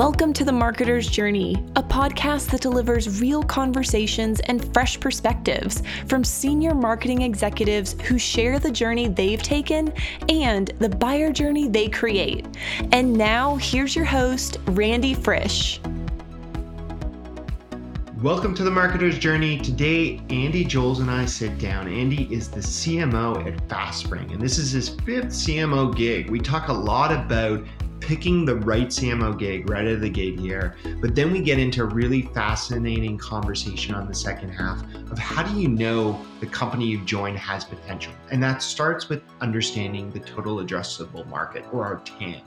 Welcome to The Marketer's Journey, a podcast that delivers real conversations and fresh perspectives from senior marketing executives who share the journey they've taken and the buyer journey they create. And now, here's your host, Randy Frisch. Welcome to the Marketer's Journey. Today, Andy Jolls and I sit down. Andy is the CMO at FastSpring, and this is his fifth CMO gig. We talk a lot about picking the right CMO gig right out of the gate here. But then we get into a really fascinating conversation on the second half of how do you know the company you join has potential? And that starts with understanding the total addressable market or our TAM.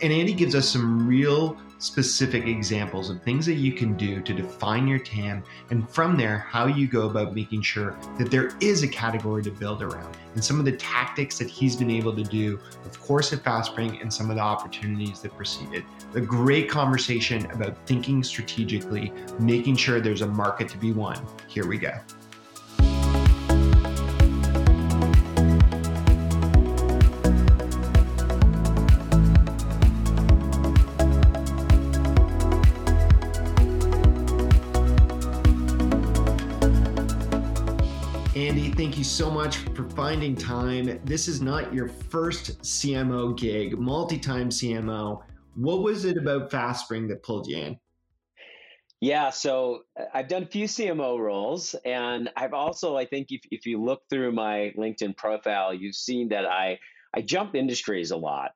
And Andy gives us some real specific examples of things that you can do to define your TAM, and from there, how you go about making sure that there is a category to build around, and some of the tactics that he's been able to do, of course, at FastSpring, and some of the opportunities that preceded. A great conversation about thinking strategically, making sure there's a market to be won. Here we go. You so much for finding time. This is not your first CMO gig, multi time CMO. What was it about FastSpring that pulled you in? Yeah, so uh, I've done a few CMO roles, and I've also, I think, if, if you look through my LinkedIn profile, you've seen that I I jump industries a lot,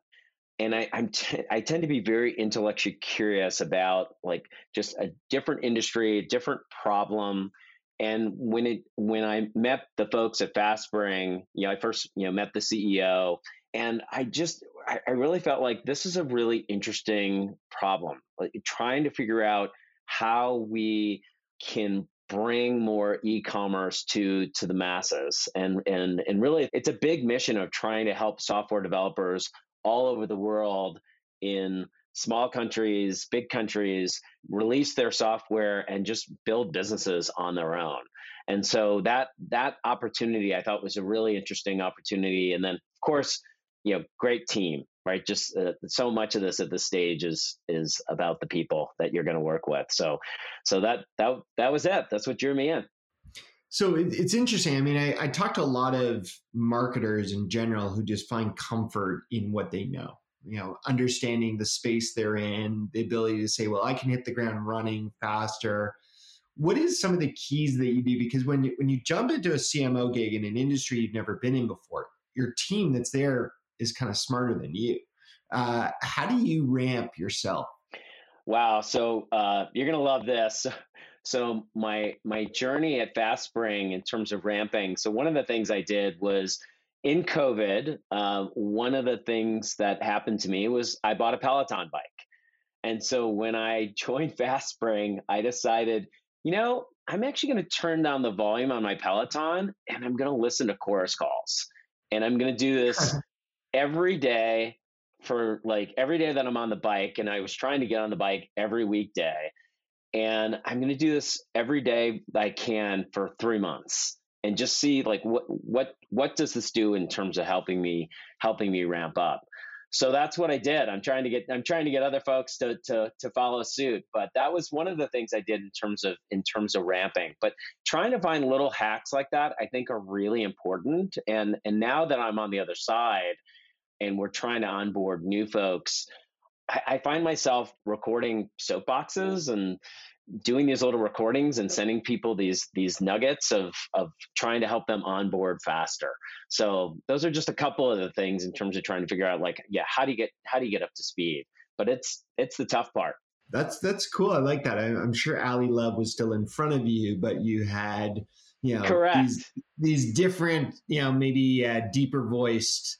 and I I'm t- I tend to be very intellectually curious about like just a different industry, a different problem, and when it when I met the folks at FastSpring, you know, I first you know met the CEO, and I just I, I really felt like this is a really interesting problem, like trying to figure out how we can bring more e-commerce to to the masses. And and and really it's a big mission of trying to help software developers all over the world in small countries, big countries release their software and just build businesses on their own. And so that that opportunity I thought was a really interesting opportunity. And then of course, you know, great team, right? Just uh, so much of this at this stage is is about the people that you're going to work with. So so that that that was it. That's what drew me in. So it's interesting. I mean, I, I talk to a lot of marketers in general who just find comfort in what they know you know understanding the space they're in the ability to say well i can hit the ground running faster. What is some of the keys that you do? Because when you when you jump into a cmo gig in an industry you've never been in before your team that's there is kind of smarter than you. Uh, how do you ramp yourself? Wow so uh, you're gonna love this. So my my journey at FastSpring in terms of ramping so one of the things i did was in COVID, uh, one of the things that happened to me was I bought a Peloton bike. And so when I joined FastSpring, I decided, you know, I'm actually going to turn down the volume on my Peloton and I'm going to listen to chorus calls. And I'm going to do this every day for like every day that I'm on the bike. And I was trying to get on the bike every weekday. And I'm going to do this every day I can for three months and just see like what what what does this do in terms of helping me helping me ramp up? So that's what i did. I'm trying to get i'm trying to get other folks to to to follow suit but that was one of the things i did in terms of in terms of ramping. But trying to find little hacks like that i think are really important and and now that i'm on the other side and we're trying to onboard new folks I, I find myself recording soapboxes and doing these little recordings and sending people these these nuggets of of trying to help them onboard faster. So those are just a couple of the things in terms of trying to figure out like yeah how do you get how do you get up to speed? But it's it's the tough part. That's that's cool. I like that. I, am sure Ally Love was still in front of you, but you had you know correct these, these different you know maybe uh, deeper voiced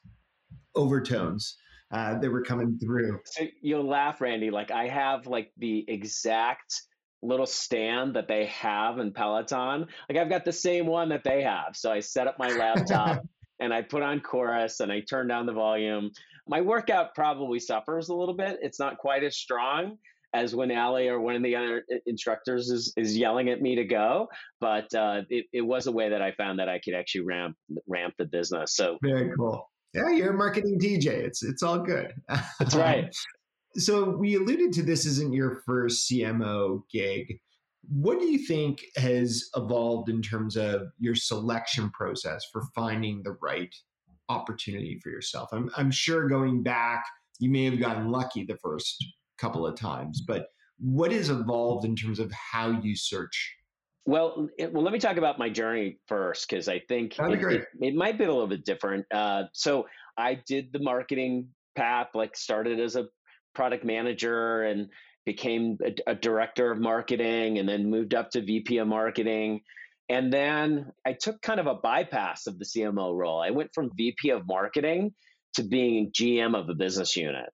overtones uh, that were coming through. So you'll laugh, Randy. Like I have like the exact little stand that they have in Peloton. Like I've got the same one that they have. So I set up my laptop and I put on chorus and I turn down the volume. My workout probably suffers a little bit. It's not quite as strong as when Ally or one of the other instructors is, is yelling at me to go. But uh, it, it was a way that I found that I could actually ramp ramp the business. So very cool. Yeah, you're a marketing DJ. It's it's all good. That's right. So we alluded to this isn't your first CMO gig. What do you think has evolved in terms of your selection process for finding the right opportunity for yourself? I'm, I'm sure going back, you may have gotten lucky the first couple of times, but what has evolved in terms of how you search? Well, it, well, let me talk about my journey first because I think it, it, it might be a little bit different. Uh, so I did the marketing path, like started as a product manager and became a, a director of marketing, and then moved up to VP of marketing. And then I took kind of a bypass of the CMO role. I went from VP of marketing to being GM of a business unit.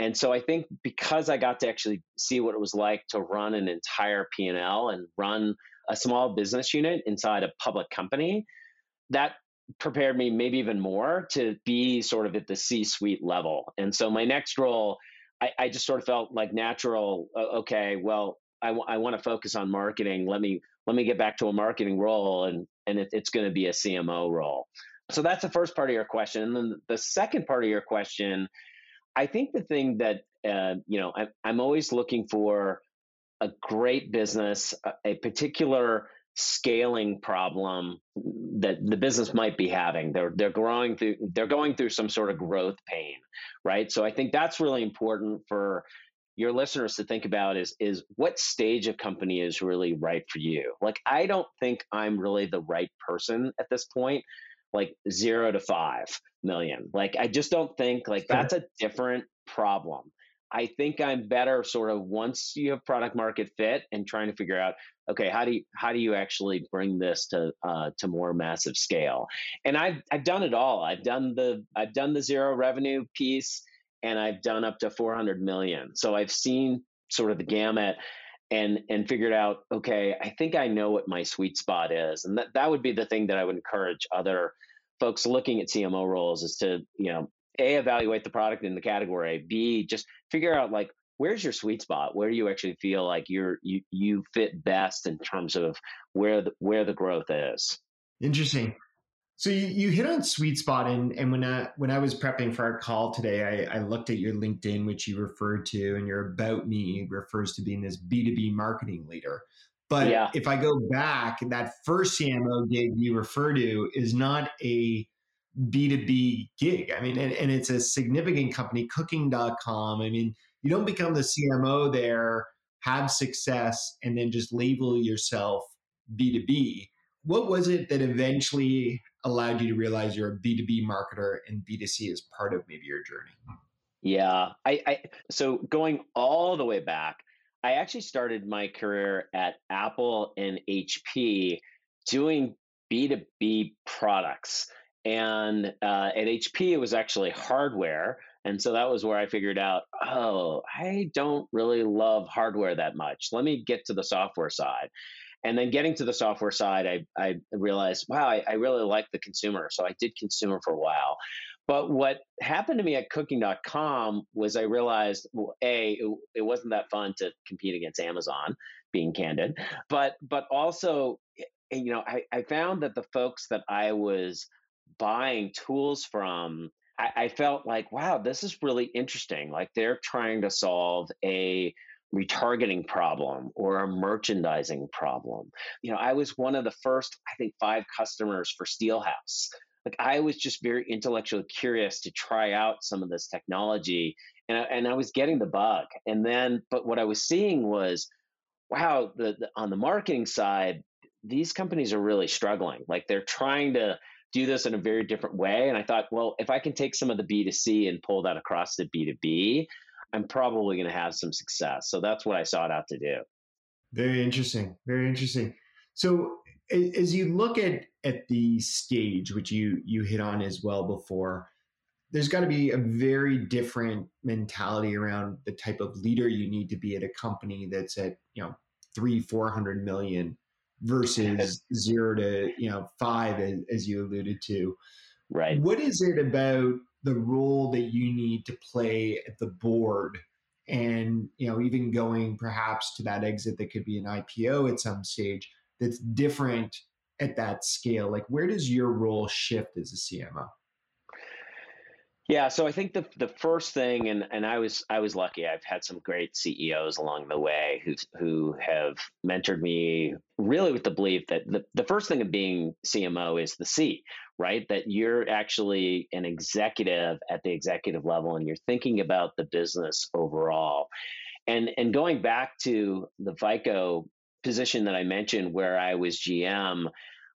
And so I think because I got to actually see what it was like to run an entire P&L and run a small business unit inside a public company, that prepared me maybe even more to be sort of at the C-suite level. And so my next role, I, I just sort of felt like natural. Uh, okay, well, I, w- I want to focus on marketing. Let me let me get back to a marketing role, and and it, it's going to be a CMO role. So that's the first part of your question. And then the second part of your question, I think the thing that uh, you know I, I'm always looking for a great business, a, a particular scaling problem that the business might be having. They're they're growing through they're going through some sort of growth pain, right? So I think that's really important for your listeners to think about is is what stage of company is really right for you. Like I don't think I'm really the right person at this point like 0 to 5 million. Like I just don't think like that's a different problem. I think I'm better sort of once you have product market fit and trying to figure out okay how do you how do you actually bring this to uh, to more massive scale? And I've I've done it all. I've done the I've done the zero revenue piece and I've done up to 400 million. So I've seen sort of the gamut and and figured out okay I think I know what my sweet spot is. And that that would be the thing that I would encourage other folks looking at CMO roles is to you know a evaluate the product in the category b just figure out like where's your sweet spot where do you actually feel like you're you you fit best in terms of where the where the growth is interesting so you, you hit on sweet spot and, and when I when I was prepping for our call today, I, I looked at your LinkedIn, which you referred to, and your about me refers to being this B2B marketing leader. But yeah. if I go back, that first CMO gig you refer to is not a B2B gig. I mean, and, and it's a significant company, cooking.com. I mean, you don't become the CMO there, have success, and then just label yourself B2B. What was it that eventually allowed you to realize you're a B2B marketer and B2C is part of maybe your journey? Yeah. I, I so going all the way back, I actually started my career at Apple and HP doing B2B products. And uh, at HP, it was actually hardware. And so that was where I figured out, oh, I don't really love hardware that much. Let me get to the software side. And then getting to the software side, I, I realized, wow, I, I really like the consumer. So I did consumer for a while. But what happened to me at cooking.com was I realized, well, A, it, it wasn't that fun to compete against Amazon, being candid. But but also, eh, you know, I, I found that the folks that I was buying tools from I, I felt like, wow, this is really interesting. Like they're trying to solve a retargeting problem or a merchandising problem. You know, I was one of the first, I think, five customers for Steelhouse. Like I was just very intellectually curious to try out some of this technology, and I, and I was getting the bug. And then, but what I was seeing was, wow, the, the on the marketing side, these companies are really struggling. Like they're trying to do this in a very different way. And I thought, well, if I can take some of the B2C and pull that across to B2B, I'm probably going to have some success. So that's what I sought out to do. Very interesting. Very interesting. So as you look at at the stage, which you you hit on as well before, there's got to be a very different mentality around the type of leader you need to be at a company that's at you know three four hundred million versus zero to you know five as, as you alluded to. Right. What is it about the role that you need to play at the board and you know even going perhaps to that exit that could be an ipo at some stage that's different at that scale? Like where does your role shift as a cmo Yeah, so I think the the first thing, and and I was I was lucky. I've had some great CEOs along the way who who have mentored me, really with the belief that the the first thing of being CMO is the C, right? That you're actually an executive at the executive level, and you're thinking about the business overall. And and going back to the FICO position that I mentioned, where I was GM,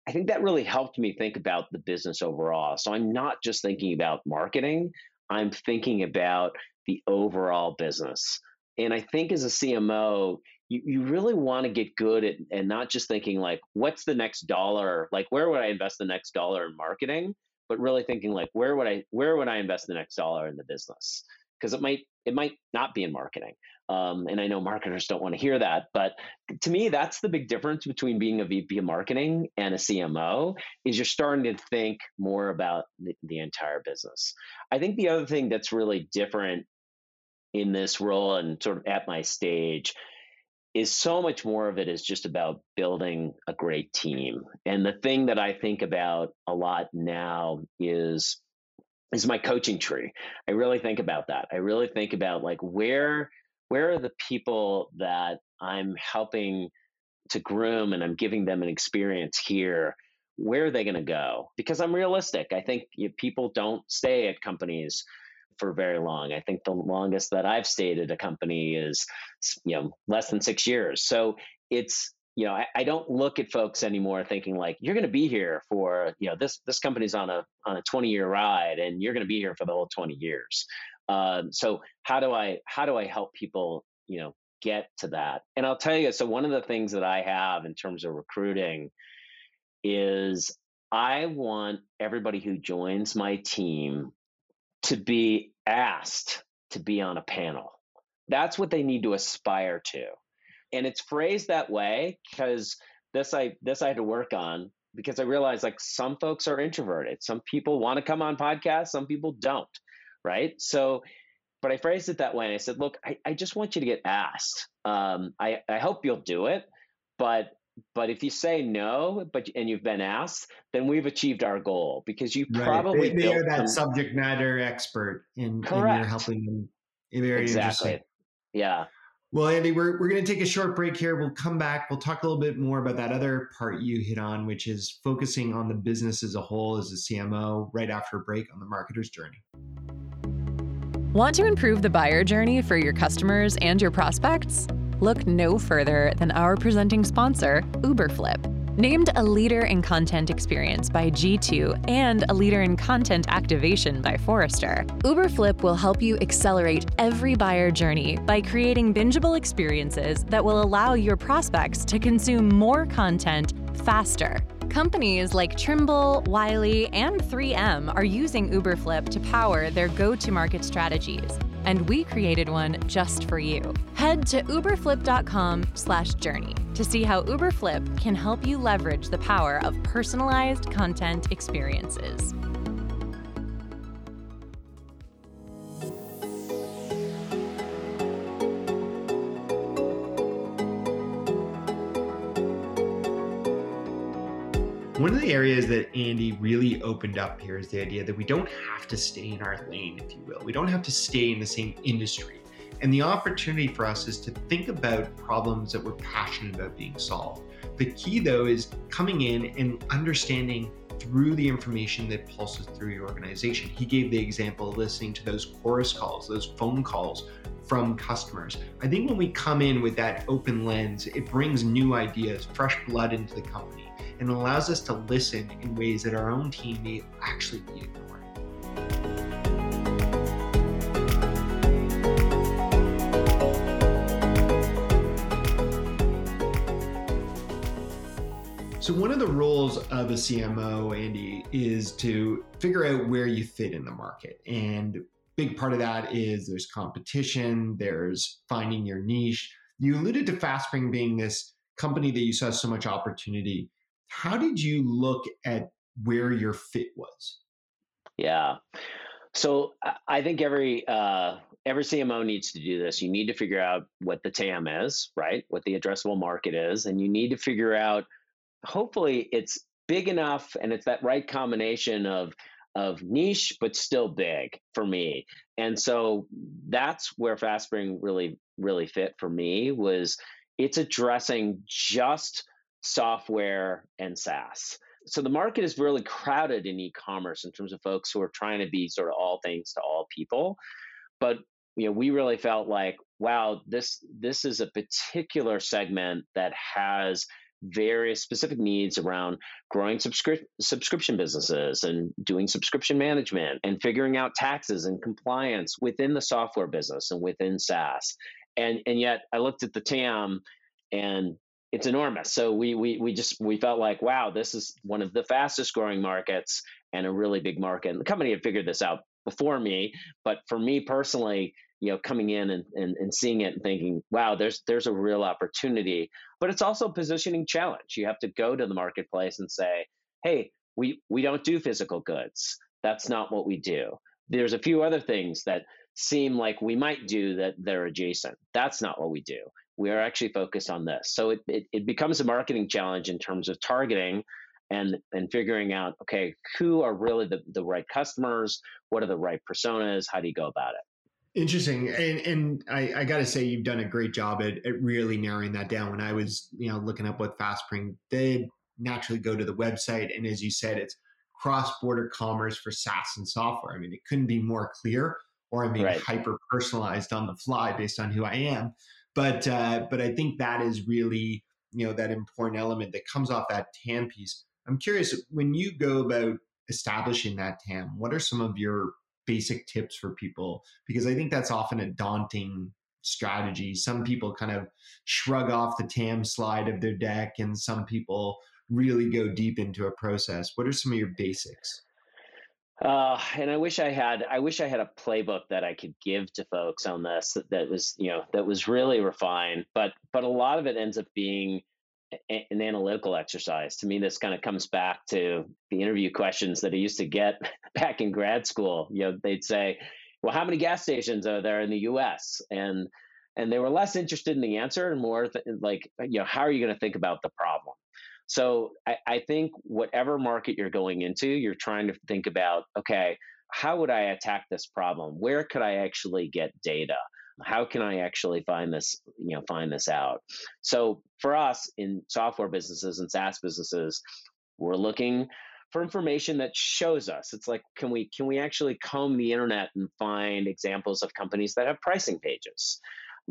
I think that really helped me think about the business overall. So I'm not just thinking about marketing, I'm thinking about the overall business. And I think as a CMO, you, you really want to get good at and not just thinking like, what's the next dollar? Like, where would I invest the next dollar in marketing? But really thinking like, where would I where would I invest the next dollar in the business? Because it might it might not be in marketing. Um, and I know marketers don't want to hear that, but to me, that's the big difference between being a VP of marketing and a CMO is you're starting to think more about the, the entire business. I think the other thing that's really different in this role and sort of at my stage is so much more of it is just about building a great team. And the thing that I think about a lot now is is my coaching tree. I really think about that. I really think about like where where are the people that I'm helping to groom and I'm giving them an experience here? Where are they going to go? Because I'm realistic. I think people don't stay at companies for very long. I think the longest that I've stayed at a company is, you know, less than six years. So it's, you know, I, I don't look at folks anymore thinking like you're going to be here for, you know, this this company's on a on a 20 year ride and you're going to be here for the whole 20 years. Um, so how do I how do I help people you know get to that? And I'll tell you, so one of the things that I have in terms of recruiting is I want everybody who joins my team to be asked to be on a panel. That's what they need to aspire to. And it's phrased that way because this I this I had to work on because I realized like some folks are introverted. Some people want to come on podcasts, some people don't right? So, but I phrased it that way. And I said, look, I, I just want you to get asked. Um, I, I hope you'll do it, but but if you say no, but and you've been asked, then we've achieved our goal because you right. probably they, they are that some... subject matter expert in, in you're helping them. Very exactly. Yeah. Well, Andy, we're, we're going to take a short break here. We'll come back. We'll talk a little bit more about that other part you hit on, which is focusing on the business as a whole as a CMO right after a break on the marketer's journey. Want to improve the buyer journey for your customers and your prospects? Look no further than our presenting sponsor, Uberflip. Named a leader in content experience by G2 and a leader in content activation by Forrester, Uberflip will help you accelerate every buyer journey by creating bingeable experiences that will allow your prospects to consume more content faster. Companies like Trimble, Wiley, and 3M are using Uberflip to power their go to market strategies and we created one just for you. Head to uberflip.com/journey to see how Uberflip can help you leverage the power of personalized content experiences. One of the areas that Andy really opened up here is the idea that we don't have to stay in our lane, if you will. We don't have to stay in the same industry. And the opportunity for us is to think about problems that we're passionate about being solved. The key, though, is coming in and understanding through the information that pulses through your organization. He gave the example of listening to those chorus calls, those phone calls from customers. I think when we come in with that open lens, it brings new ideas, fresh blood into the company and allows us to listen in ways that our own team may actually be ignoring. So, one of the roles of a CMO, Andy, is to figure out where you fit in the market. And big part of that is there's competition, there's finding your niche. You alluded to FastSpring being this company that you saw so much opportunity. How did you look at where your fit was? Yeah. So I think every uh, every CMO needs to do this. You need to figure out what the TAM is, right? What the addressable market is, and you need to figure out. Hopefully, it's big enough, and it's that right combination of of niche, but still big for me. And so that's where FastSpring really, really fit for me was it's addressing just software and SaaS. So the market is really crowded in e-commerce in terms of folks who are trying to be sort of all things to all people. But you know, we really felt like, wow, this this is a particular segment that has various specific needs around growing subscri- subscription businesses and doing subscription management and figuring out taxes and compliance within the software business and within SaaS. And and yet I looked at the TAM and it's enormous. So we we we just we felt like wow, this is one of the fastest growing markets and a really big market. And the company had figured this out before me, but for me personally, you know coming in and, and, and seeing it and thinking wow there's there's a real opportunity. But it's also a positioning challenge. You have to go to the marketplace and say hey we we don't do physical goods. That's not what we do. There's a few other things that seem like we might do that they're adjacent. That's not what we do we are actually focused on this so it, it, it becomes a marketing challenge in terms of targeting and and figuring out okay who are really the, the right customers what are the right personas how do you go about it Interesting, and and I, I got to say you've done a great job at, at really narrowing that down. When I was you know looking up what FastSpring did, naturally go to the website, and as you said, it's cross-border commerce for SaaS and software. I mean, it couldn't be more clear, or I'm being right. hyper personalized on the fly based on who I am. But uh, but I think that is really you know that important element that comes off that TAM piece. I'm curious when you go about establishing that TAM. What are some of your basic tips for people because I think that's often a daunting strategy. Some people kind of shrug off the TAM slide of their deck, and some people really go deep into a process. What are some of your basics? Uh, and I wish I had, I wish I had a playbook that I could give to folks on this that, that was, you know, that was really refined. But, but a lot of it ends up being an analytical exercise. To me, this kind of comes back to the interview questions that I used to get back in grad school. You know, they'd say, "Well, how many gas stations are there in the U.S.?" and and they were less interested in the answer and more th- like, you know, how are you going to think about the problem? So I, I think whatever market you're going into, you're trying to think about, okay, how would I attack this problem? Where could I actually get data? how can i actually find this you know find this out so for us in software businesses and saas businesses we're looking for information that shows us it's like can we can we actually comb the internet and find examples of companies that have pricing pages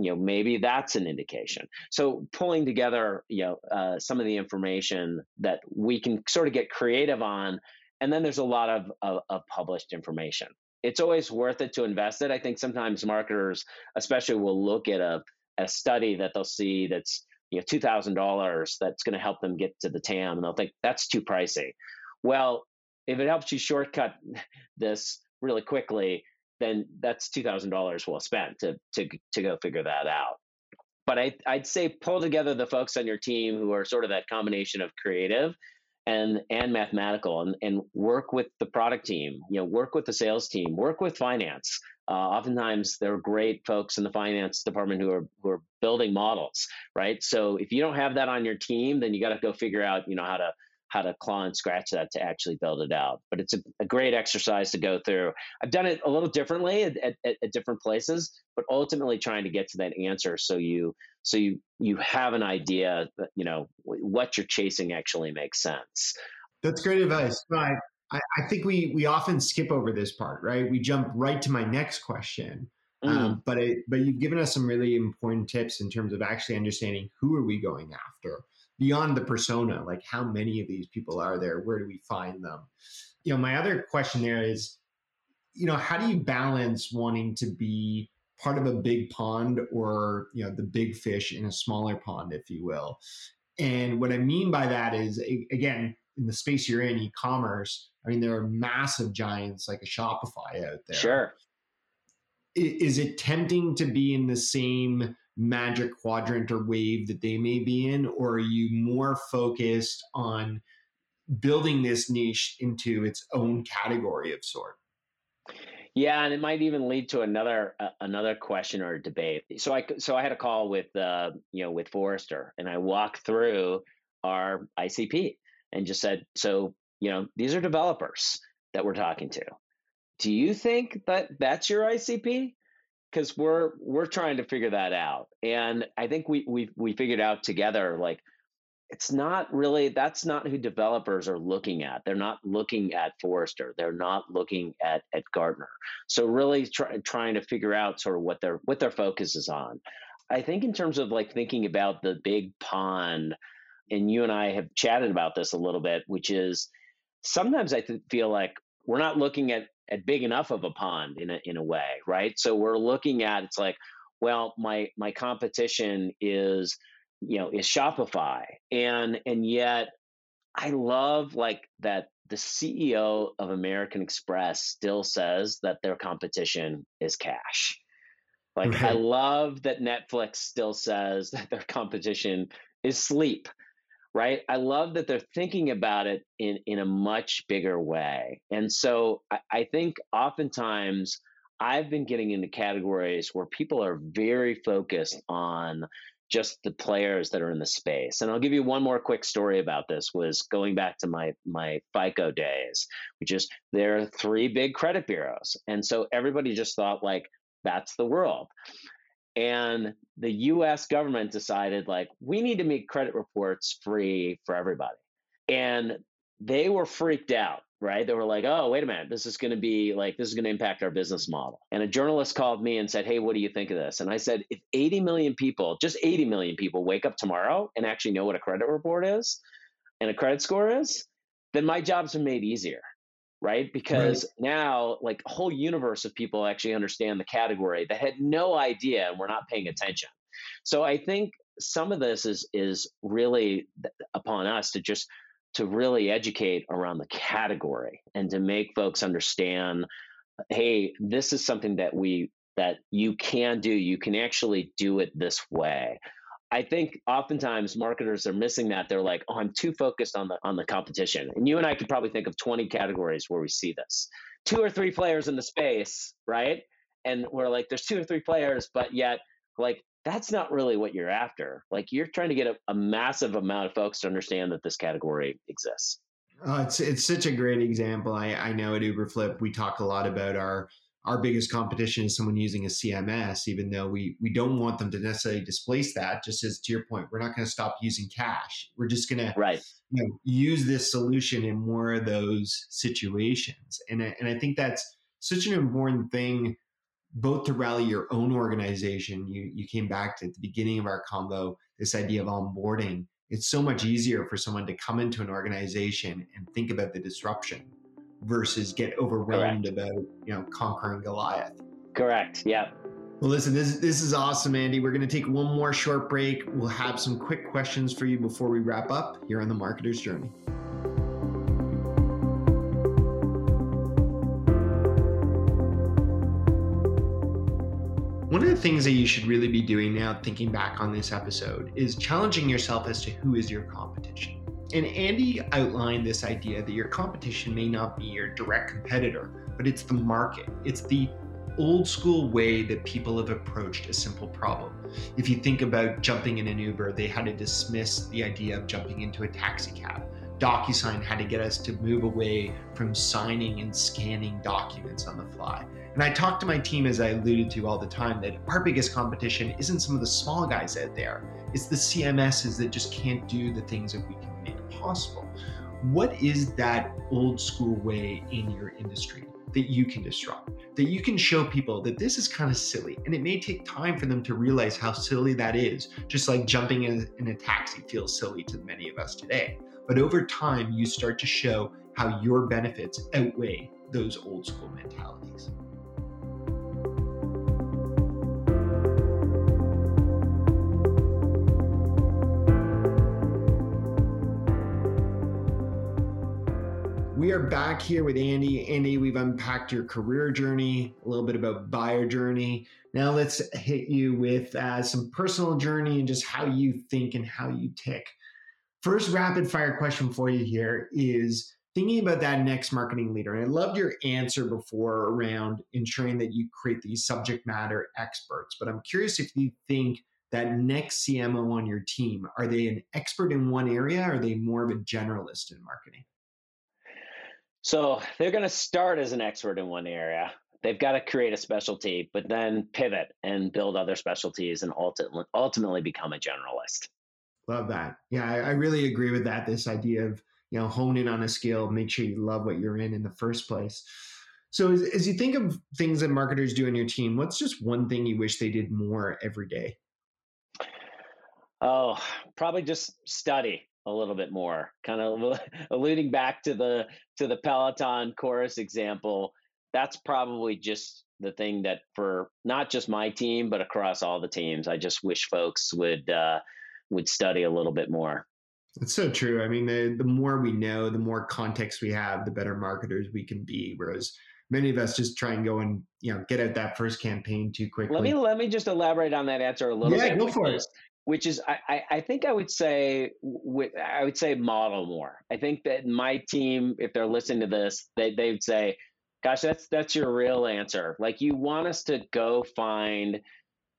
you know maybe that's an indication so pulling together you know uh, some of the information that we can sort of get creative on and then there's a lot of, of, of published information it's always worth it to invest it. I think sometimes marketers, especially, will look at a, a study that they'll see that's you know two thousand dollars that's going to help them get to the TAM, and they'll think that's too pricey. Well, if it helps you shortcut this really quickly, then that's two thousand dollars well spent to to to go figure that out. But I, I'd say pull together the folks on your team who are sort of that combination of creative and and mathematical and, and work with the product team you know work with the sales team work with finance uh, oftentimes there are great folks in the finance department who are who are building models right so if you don't have that on your team then you got to go figure out you know how to how to claw and scratch that to actually build it out. But it's a, a great exercise to go through. I've done it a little differently at, at, at, different places, but ultimately trying to get to that answer so you so you you have an idea you know what you're chasing actually makes sense. That's great advice. I, I think we we often skip over this part, right? We jump right to my next question. Mm. Um, but it, but you've given us some really important tips in terms of actually understanding who are we going after beyond the persona like how many of these people are there? Where do we find them? You know my other question there is you know how do you balance wanting to be part of a big pond or you know the big fish in a smaller pond if you will? And what i mean by that is again in the space you're in e-commerce i mean there are massive giants like a Shopify out there. Sure. Is it tempting to be in the same magic quadrant or wave that they may be in, or are you more focused on building this niche into its own category of sort? Yeah, and it might even lead to another uh, another question or debate. So I so I had a call with uh, you know with Forrester, and I walked through our ICP and just said, so you know these are developers. that we're talking to. Do you think that that's your ICP? Because we're we're trying to figure that out, and I think we we we figured out together like it's not really that's not who developers are looking at. They're not looking at Forrester. They're not looking at at Gartner. So really try, trying to figure out sort of what their what their focus is on. I think in terms of like thinking about the big pond and you and i have chatted about this a little bit which is sometimes i th- feel like we're not looking at at big enough of a pond in a in a way right so we're looking at it's like well my my competition is you know is Shopify and and yet I love like that the CEO of American Express still says that their competition is cash. Like right. I love that Netflix still says that their competition is sleep. Right? I love that they're thinking about it in in a much bigger way. And so I, I think oftentimes I've been getting into categories where people are very focused on just the players that are in the space. And I'll give you one more quick story about this was going back to my my FICO days, which is there are three big credit bureaus. And so everybody just thought like that's the world. And the US government decided like we need to make credit reports free for everybody. And they were freaked out right? They were like, oh, wait a minute, this is going to be like, this is going to impact our business model. And a journalist called me and said, hey, what do you think of this? And I said, if 80 million people, just 80 million people wake up tomorrow and actually know what a credit report is and a credit score is, then my job's been made easier. Right. Because right. now, like, a whole universe of people actually understand the category that had no idea and were not paying attention. So I think some of this is is really upon us to just to really educate around the category and to make folks understand hey this is something that we that you can do you can actually do it this way i think oftentimes marketers are missing that they're like oh i'm too focused on the on the competition and you and i could probably think of 20 categories where we see this two or three players in the space right and we're like there's two or three players but yet like that's not really what you're after. Like you're trying to get a, a massive amount of folks to understand that this category exists. Uh, it's it's such a great example. I, I know at Uberflip we talk a lot about our our biggest competition is someone using a CMS, even though we we don't want them to necessarily displace that. Just as to your point, we're not going to stop using cash. We're just going to you know, use this solution in more of those situations. And I, and I think that's such an important thing both to rally your own organization. You you came back to at the beginning of our combo this idea of onboarding. It's so much easier for someone to come into an organization and think about the disruption versus get overwhelmed Correct. about you know conquering Goliath. Correct. Yeah. Well, listen, this this is awesome, Andy. We're going to take one more short break. We'll have some quick questions for you before we wrap up here on the Marketer's Journey. One of the things that you should really be doing now, thinking back on this episode, is challenging yourself as to who is your competition. And Andy outlined this idea that your competition may not be your direct competitor, but it's the market. It's the old school way that people have approached a simple problem. If you think about jumping in an Uber, they had to dismiss the idea of jumping into a taxi cab. DocuSign had to get us to move away from signing and scanning documents on the fly. And I talk to my team, as I alluded to all the time, that our biggest competition isn't some of the small guys out there, it's the CMSs that just can't do the things that we can make possible. What is that old school way in your industry that you can disrupt? That you can show people that this is kind of silly, and it may take time for them to realize how silly that is, just like jumping in, in a taxi feels silly to many of us today. But over time, you start to show how your benefits outweigh those old school mentalities. We are back here with Andy. Andy, we've unpacked your career journey, a little bit about buyer journey. Now let's hit you with uh, some personal journey and just how you think and how you tick. First rapid fire question for you here is thinking about that next marketing leader. And I loved your answer before around ensuring that you create these subject matter experts. But I'm curious if you think that next CMO on your team, are they an expert in one area or are they more of a generalist in marketing? So they're going to start as an expert in one area. They've got to create a specialty, but then pivot and build other specialties and ultimately, become a generalist. Love that. Yeah, I, I really agree with that. This idea of you know hone in on a skill, make sure you love what you're in in the first place. So as, as you think of things that marketers do in your team, what's just one thing you wish they did more every day? Oh, probably just study a little bit more. Kind of alluding back to the to the Peloton chorus example. That's probably just the thing that for not just my team but across all the teams, I just wish folks would uh, would study a little bit more. It's so true. I mean, the the more we know, the more context we have, the better marketers we can be. Whereas many of us just try and go and you know get out that first campaign too quickly. Let me let me just elaborate on that answer a little yeah, bit. Yeah, go for it. Which is, I, I think I would say, I would say model more. I think that my team, if they're listening to this, they they would say, "Gosh, that's that's your real answer." Like you want us to go find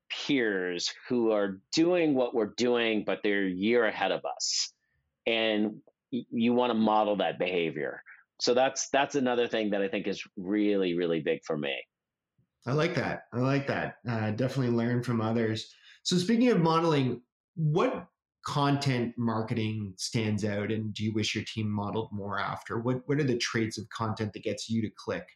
peers who are doing what we're doing, but they're a year ahead of us, and you want to model that behavior so that's that's another thing that I think is really really big for me. I like that. I like that. Uh, definitely learn from others. So speaking of modeling, what content marketing stands out, and do you wish your team modeled more after? What What are the traits of content that gets you to click?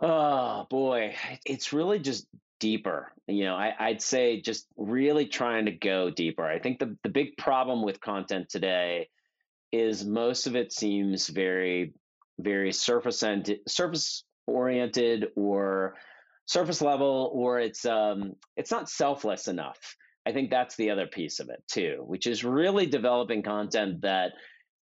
Oh boy, it's really just deeper. You know, I, would say just really trying to go deeper. I think the the big problem with content today is most of it seems very very surface and surface oriented or surface level or it's um it's not selfless enough i think that's the other piece of it too which is really developing content that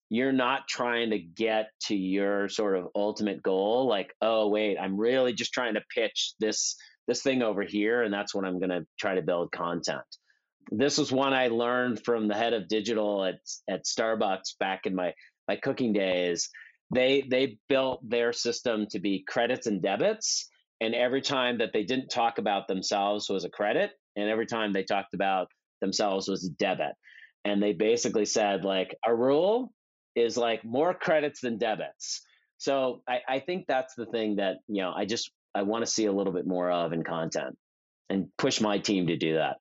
you're not trying to get to your sort of ultimate goal like oh wait i'm really just trying to pitch this this thing over here and that's what i'm going to try to build content this was one I learned from the head of digital at at Starbucks back in my my cooking days. They they built their system to be credits and debits, and every time that they didn't talk about themselves was a credit, and every time they talked about themselves was a debit. And they basically said like a rule is like more credits than debits. So I, I think that's the thing that you know I just I want to see a little bit more of in content and push my team to do that.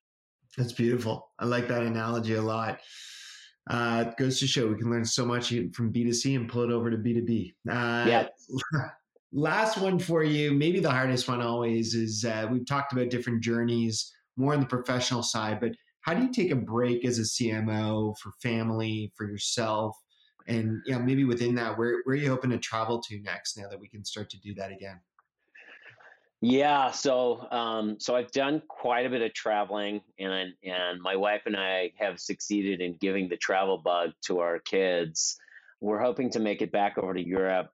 That's beautiful. I like that analogy a lot. Uh, it goes to show we can learn so much from B2C and pull it over to B2B. Uh, yeah. Last one for you, maybe the hardest one always is uh, we've talked about different journeys more on the professional side, but how do you take a break as a CMO for family, for yourself? And you know, maybe within that, where, where are you hoping to travel to next now that we can start to do that again? Yeah, so um, so I've done quite a bit of traveling, and and my wife and I have succeeded in giving the travel bug to our kids. We're hoping to make it back over to Europe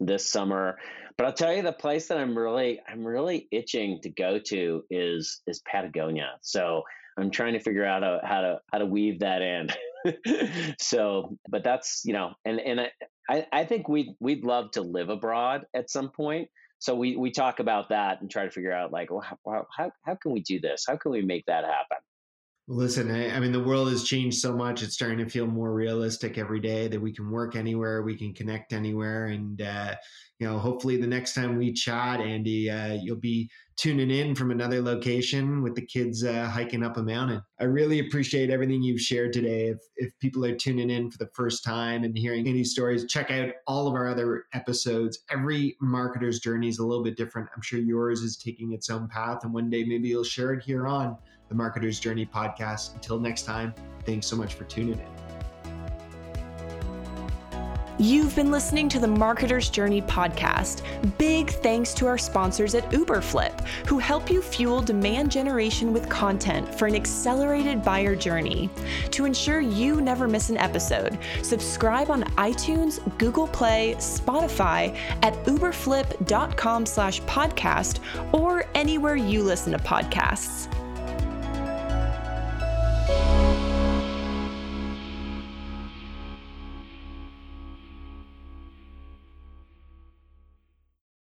this summer, but I'll tell you the place that I'm really I'm really itching to go to is is Patagonia. So I'm trying to figure out how, how to how to weave that in. so, but that's you know, and and I I think we we'd, we'd love to live abroad at some point so we we talk about that and try to figure out like well, how, how, how can we do this how can we make that happen listen I, I, mean the world has changed so much it's starting to feel more realistic every day that we can work anywhere we can connect anywhere and uh, you know hopefully the next time we chat andy uh, you'll be tuning in from another location with the kids uh, hiking up a mountain. I really appreciate everything you've shared today. If, if people are tuning in for the first time and hearing any stories check out all of our other episodes. Every marketer's journey is a little bit different. I'm sure yours is taking its own path and one day maybe you'll share it here on the Marketer's Journey podcast. Until next time, thanks so much for tuning in. You've been listening to the Marketer's Journey podcast. Big thanks to our sponsors at Uberflip, who help you fuel demand generation with content for an accelerated buyer journey. To ensure you never miss an episode, subscribe on iTunes, Google Play, Spotify, at uberflip.com slash podcast, or anywhere you listen to podcasts.